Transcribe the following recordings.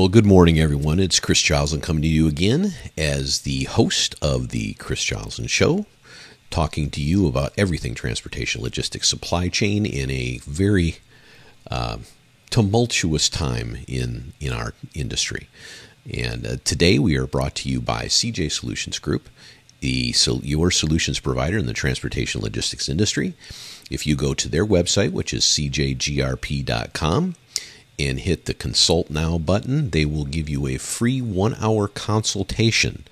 Well, good morning, everyone. It's Chris Joslin coming to you again as the host of the Chris Joslin Show, talking to you about everything transportation, logistics, supply chain in a very uh, tumultuous time in in our industry. And uh, today we are brought to you by CJ Solutions Group, the so your solutions provider in the transportation logistics industry. If you go to their website, which is cjgrp.com, and hit the Consult Now button, they will give you a free one hour consultation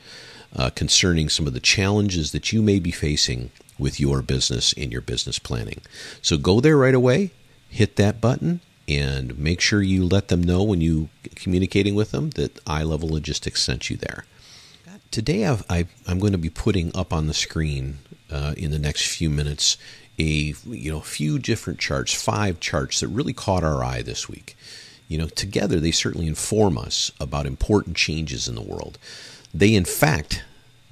uh, concerning some of the challenges that you may be facing with your business and your business planning. So go there right away, hit that button, and make sure you let them know when you communicating with them that I Level Logistics sent you there. Today, I've, I, am going to be putting up on the screen uh, in the next few minutes a you know few different charts, five charts that really caught our eye this week. You know, together they certainly inform us about important changes in the world. They, in fact,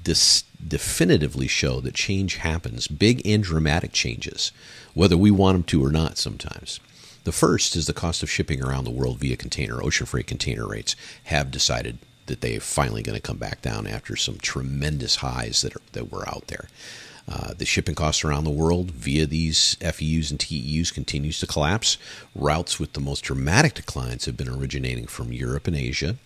dis- definitively show that change happens, big and dramatic changes, whether we want them to or not sometimes. The first is the cost of shipping around the world via container. Ocean freight container rates have decided that they're finally going to come back down after some tremendous highs that, are, that were out there. Uh, the shipping costs around the world via these FEUs and TEUs continues to collapse. Routes with the most dramatic declines have been originating from Europe and Asia,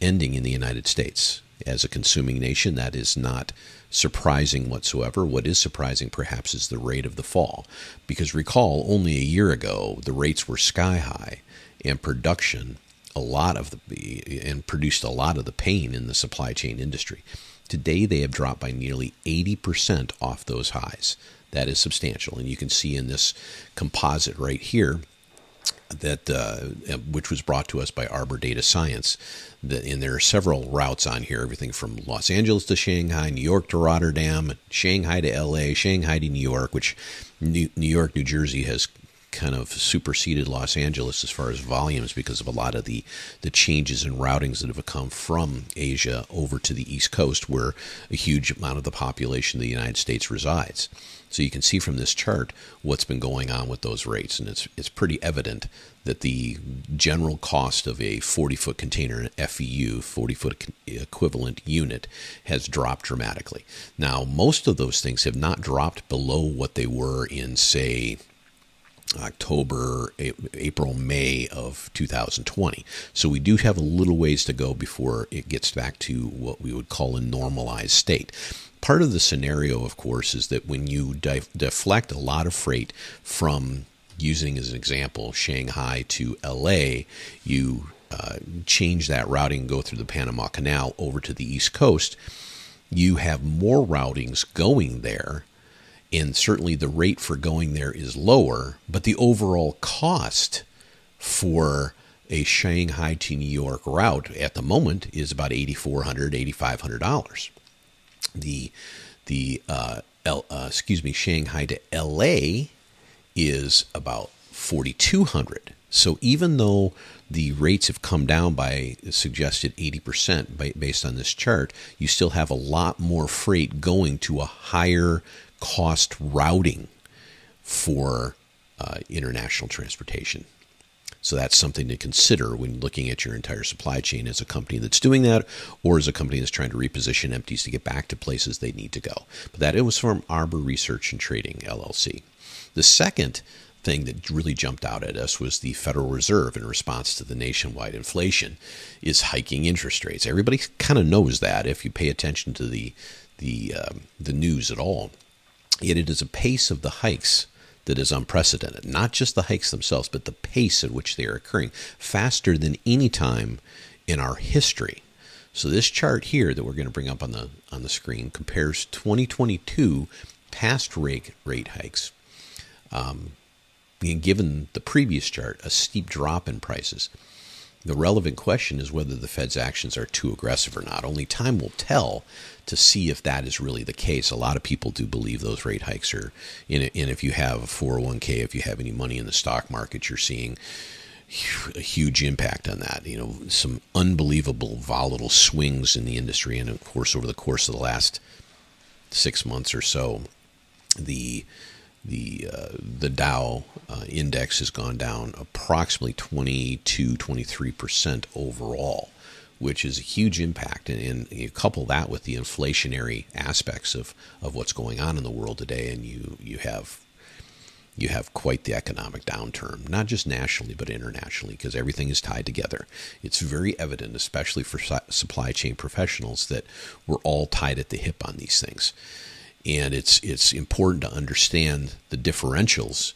ending in the United States. As a consuming nation, that is not surprising whatsoever. What is surprising, perhaps, is the rate of the fall. Because recall, only a year ago, the rates were sky high, and production, a lot of the, and produced a lot of the pain in the supply chain industry. Today, they have dropped by nearly 80% off those highs. That is substantial. And you can see in this composite right here that uh, which was brought to us by Arbor Data Science. That, and there are several routes on here, everything from Los Angeles to Shanghai, New York to Rotterdam, Shanghai to LA, Shanghai to New York, which New, New York, New Jersey has kind of superseded Los Angeles as far as volumes because of a lot of the, the changes in routings that have come from Asia over to the East Coast, where a huge amount of the population of the United States resides. So you can see from this chart what's been going on with those rates, and it's it's pretty evident that the general cost of a 40 foot container FEU, 40 foot equivalent unit, has dropped dramatically. Now, most of those things have not dropped below what they were in, say, October, April, May of 2020. So we do have a little ways to go before it gets back to what we would call a normalized state. Part of the scenario, of course, is that when you def- deflect a lot of freight from, using as an example, Shanghai to LA, you uh, change that routing and go through the Panama Canal over to the East Coast, you have more routings going there and certainly the rate for going there is lower, but the overall cost for a Shanghai to New York route at the moment is about $8,400, $8,500. The, the uh, L, uh, excuse me, Shanghai to LA is about 4,200. So even though the rates have come down by suggested 80% based on this chart, you still have a lot more freight going to a higher cost routing for uh, international transportation. So that's something to consider when looking at your entire supply chain as a company that's doing that or as a company that's trying to reposition empties to get back to places they need to go. But that it was from Arbor Research and Trading LLC. The second thing that really jumped out at us was the Federal Reserve in response to the nationwide inflation is hiking interest rates. Everybody kind of knows that if you pay attention to the the um, the news at all. Yet it is a pace of the hikes that is unprecedented. Not just the hikes themselves, but the pace at which they are occurring, faster than any time in our history. So this chart here that we're going to bring up on the on the screen compares 2022 past rate rate hikes. Um, and given the previous chart, a steep drop in prices. The relevant question is whether the Fed's actions are too aggressive or not. Only time will tell to see if that is really the case. A lot of people do believe those rate hikes are, and if you have a 401k, if you have any money in the stock market, you're seeing a huge impact on that. You know, some unbelievable volatile swings in the industry, and of course, over the course of the last six months or so, the the uh, the Dow uh, index has gone down approximately 22, 23 percent overall, which is a huge impact. And, and, you couple that with the inflationary aspects of, of what's going on in the world today, and you you have you have quite the economic downturn, not just nationally, but internationally, because everything is tied together. It's very evident, especially for supply chain professionals, that we're all tied at the hip on these things. And it's, it's important to understand the differentials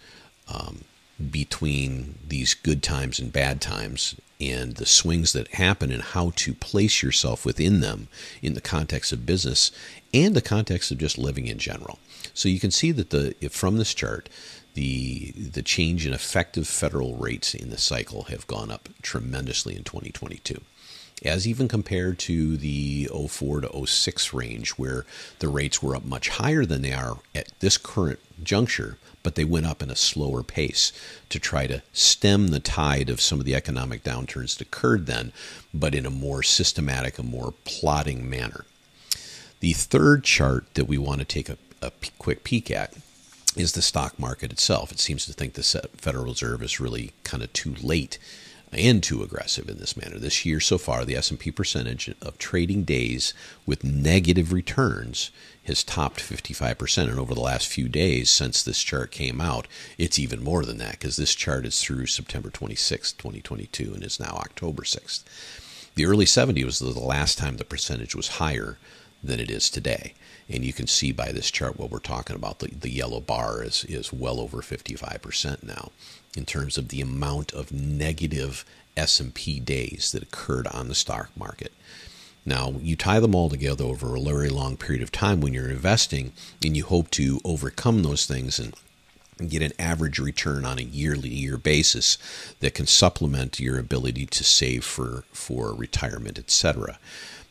um, between these good times and bad times and the swings that happen and how to place yourself within them in the context of business and the context of just living in general. So you can see that the from this chart the the change in effective federal rates in the cycle have gone up tremendously in 2022 as even compared to the 04 to 06 range where the rates were up much higher than they are at this current juncture but they went up in a slower pace to try to stem the tide of some of the economic downturns that occurred then but in a more systematic a more plotting manner the third chart that we want to take a, a quick peek at is the stock market itself. It seems to think the Federal Reserve is really kind of too late and too aggressive in this manner. This year so far, the S&P percentage of trading days with negative returns has topped 55% and over the last few days since this chart came out, it's even more than that because this chart is through September 26, 2022 and is now October 6th. The early 70s was the last time the percentage was higher than it is today. And you can see by this chart what we're talking about. The, the yellow bar is, is well over 55% now in terms of the amount of negative S&P days that occurred on the stock market. Now, you tie them all together over a very long period of time when you're investing, and you hope to overcome those things and get an average return on a yearly year basis that can supplement your ability to save for, for retirement, etc.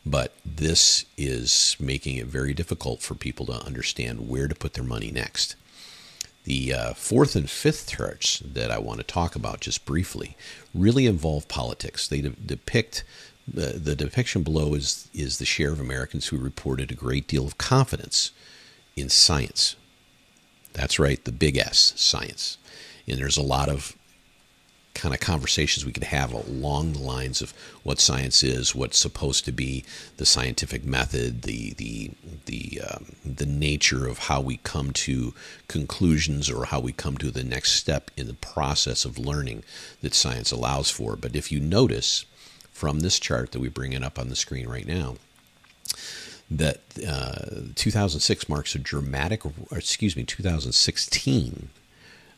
But this is making it very difficult for people to understand where to put their money next. The uh, fourth and fifth charts that I want to talk about just briefly really involve politics. They de- depict uh, the depiction below is is the share of Americans who reported a great deal of confidence in science. That's right, the big S, science. And there's a lot of kind of conversations we could have along the lines of what science is, what's supposed to be the scientific method, the the the um, the nature of how we come to conclusions or how we come to the next step in the process of learning that science allows for. But if you notice from this chart that we bring it up on the screen right now, that uh, 2006 marks a dramatic, excuse me, 2016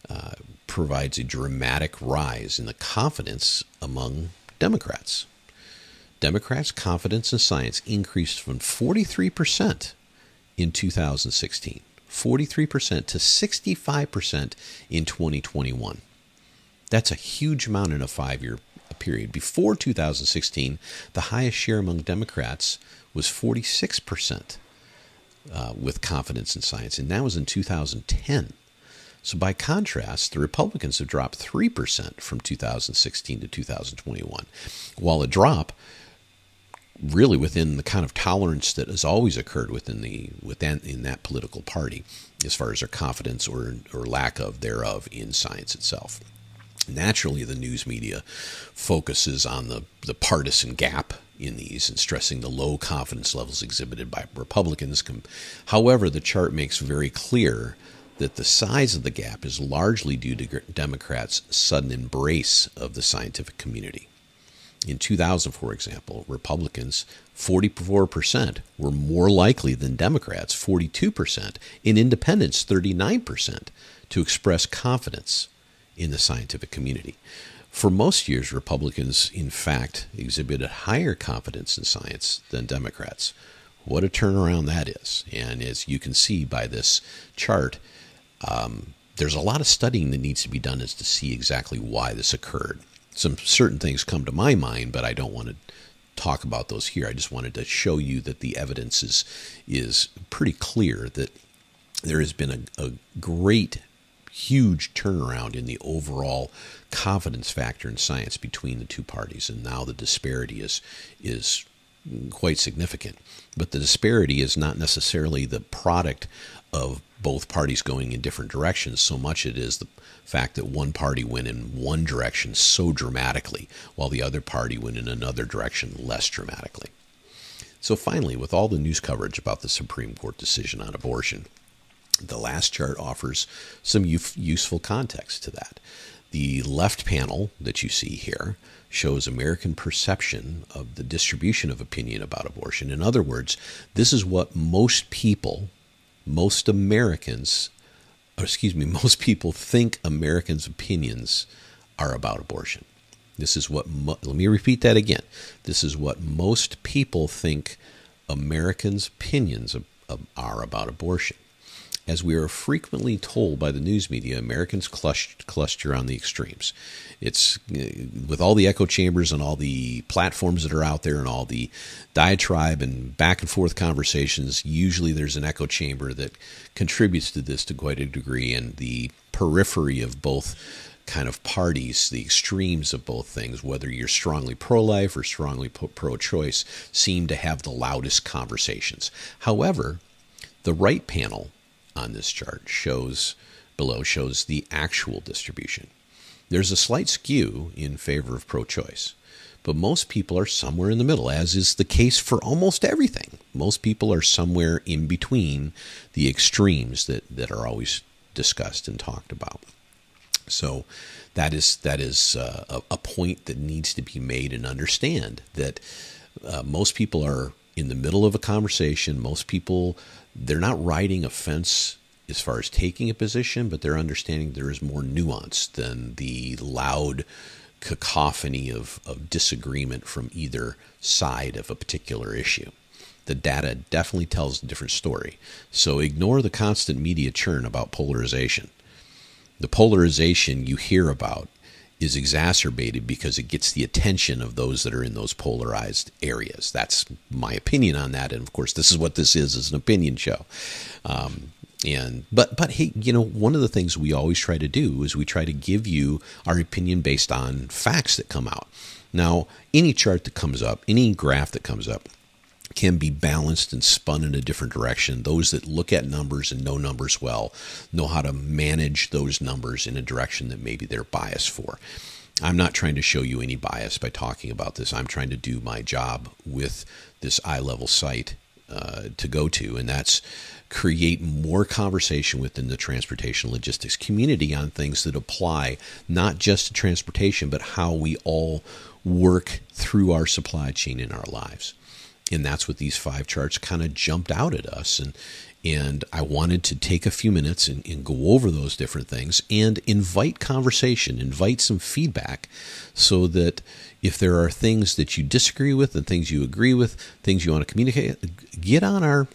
uh, provides a dramatic rise in the confidence among Democrats. Democrats' confidence in science increased from 43% in 2016, 43% to 65% in 2021. That's a huge amount in a five year period. Before 2016, the highest share among Democrats was 46% uh, with confidence in science, and that was in 2010. So, by contrast, the Republicans have dropped 3% from 2016 to 2021, while a drop really within the kind of tolerance that has always occurred within the within in that political party as far as their confidence or or lack of thereof in science itself. Naturally, the news media focuses on the, the partisan gap in these and stressing the low confidence levels exhibited by Republicans. However, the chart makes very clear that the size of the gap is largely due to Democrats' sudden embrace of the scientific community. In 2000, for example, Republicans, 44%, were more likely than Democrats, 42%, and independents, 39%, to express confidence in the scientific community. For most years, Republicans, in fact, exhibited higher confidence in science than Democrats. What a turnaround that is. And as you can see by this chart, um, there's a lot of studying that needs to be done as to see exactly why this occurred. Some certain things come to my mind, but I don't want to talk about those here. I just wanted to show you that the evidence is is pretty clear that there has been a, a great, huge turnaround in the overall confidence factor in science between the two parties, and now the disparity is is quite significant. But the disparity is not necessarily the product of both parties going in different directions so much it is the fact that one party went in one direction so dramatically while the other party went in another direction less dramatically. So, finally, with all the news coverage about the Supreme Court decision on abortion, the last chart offers some useful context to that. The left panel that you see here shows American perception of the distribution of opinion about abortion. In other words, this is what most people, most Americans, excuse me, most people think Americans' opinions are about abortion. This is what, mo- let me repeat that again. This is what most people think Americans' opinions are about abortion. As we are frequently told by the news media, Americans cluster on the extremes. It's uh, with all the echo chambers and all the platforms that are out there and all the diatribe and back and forth conversations, usually there's an echo chamber that contributes to this to quite a degree, and the periphery of both kind of parties, the extremes of both things, whether you're strongly pro life or strongly pro choice, seem to have the loudest conversations. However, the right panel on this chart shows below shows the actual distribution. There's a slight skew in favor of pro choice, but most people are somewhere in the middle, as is the case for almost everything. Most people are somewhere in between the extremes that, that are always discussed and talked about. So that is that is uh, a, a, point that needs to be made and understand that uh, most people are in the middle of a conversation. Most people they're not riding a fence as far as taking a position, but they're understanding there is more nuance than the loud cacophony of, of disagreement from either side of a particular issue the data definitely tells a different story. So ignore the constant media churn about polarization the polarization you hear about is exacerbated because it gets the attention of those that are in those polarized areas. That's my opinion on that, and of course, this is what this is: is an opinion show. Um, and but but hey, you know, one of the things we always try to do is we try to give you our opinion based on facts that come out. Now, any chart that comes up, any graph that comes up, can be balanced and spun in a different direction. Those that look at numbers and know numbers well know how to manage those numbers in a direction that maybe they're biased for. I'm not trying to show you any bias by talking about this. I'm trying to do my job with this eye level site uh, to go to, and that's create more conversation within the transportation logistics community on things that apply not just to transportation, but how we all work through our supply chain in our lives and that's what these five charts kind of jumped out at us. And and I wanted to take a few minutes and, and, go over those different things and invite conversation, invite some feedback so that if there are things that you disagree with and things you agree with, things you want to communicate, get on our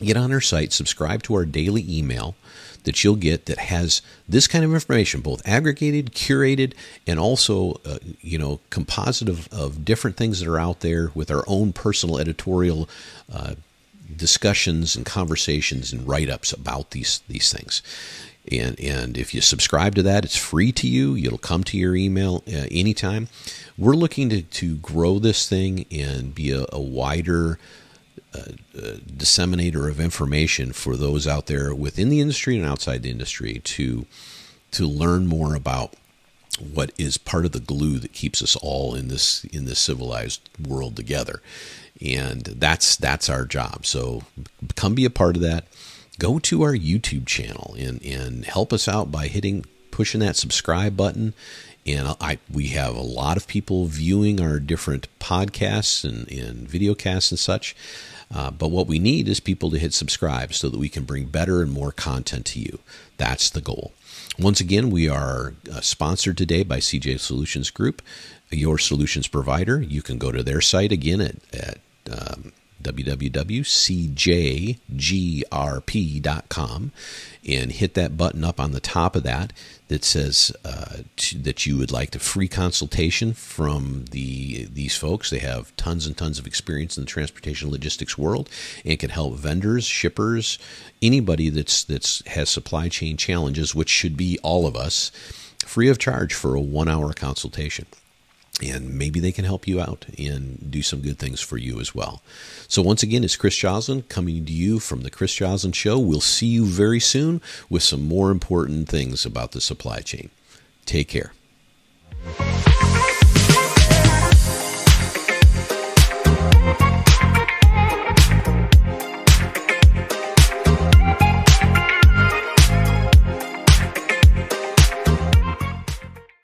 get on our site, subscribe to our daily email that you'll get that has this kind of information, both aggregated, curated, and also, uh, you know, composite of, of different things that are out there with our own personal editorial uh, discussions and conversations and write ups about these these things. And and if you subscribe to that, it's free to you. It'll come to your email uh, anytime. We're looking to to grow this thing and be a, a wider disseminator of information for those out there within the industry and outside the industry to to learn more about what is part of the glue that keeps us all in this in this civilized world together. And that's that's our job. So come be a part of that. Go to our youtube channel and and help us out by hitting pushing that subscribe button. And I we have a lot of people viewing our different podcasts and, and video casts and such uh, but what we need is people to hit subscribe so that we can bring better and more content to you. That's the goal. Once again, we are uh, sponsored today by CJ Solutions Group, your solutions provider. You can go to their site again at, at um, www.cjgrp.com and hit that button up on the top of that that says uh, that you would like a free consultation from the these folks. They have tons and tons of experience in the transportation logistics world and can help vendors, shippers, anybody that's that's has supply chain challenges, which should be all of us, free of charge for a one hour consultation. And maybe they can help you out and do some good things for you as well. So, once again, it's Chris Joslin coming to you from The Chris Joslin Show. We'll see you very soon with some more important things about the supply chain. Take care.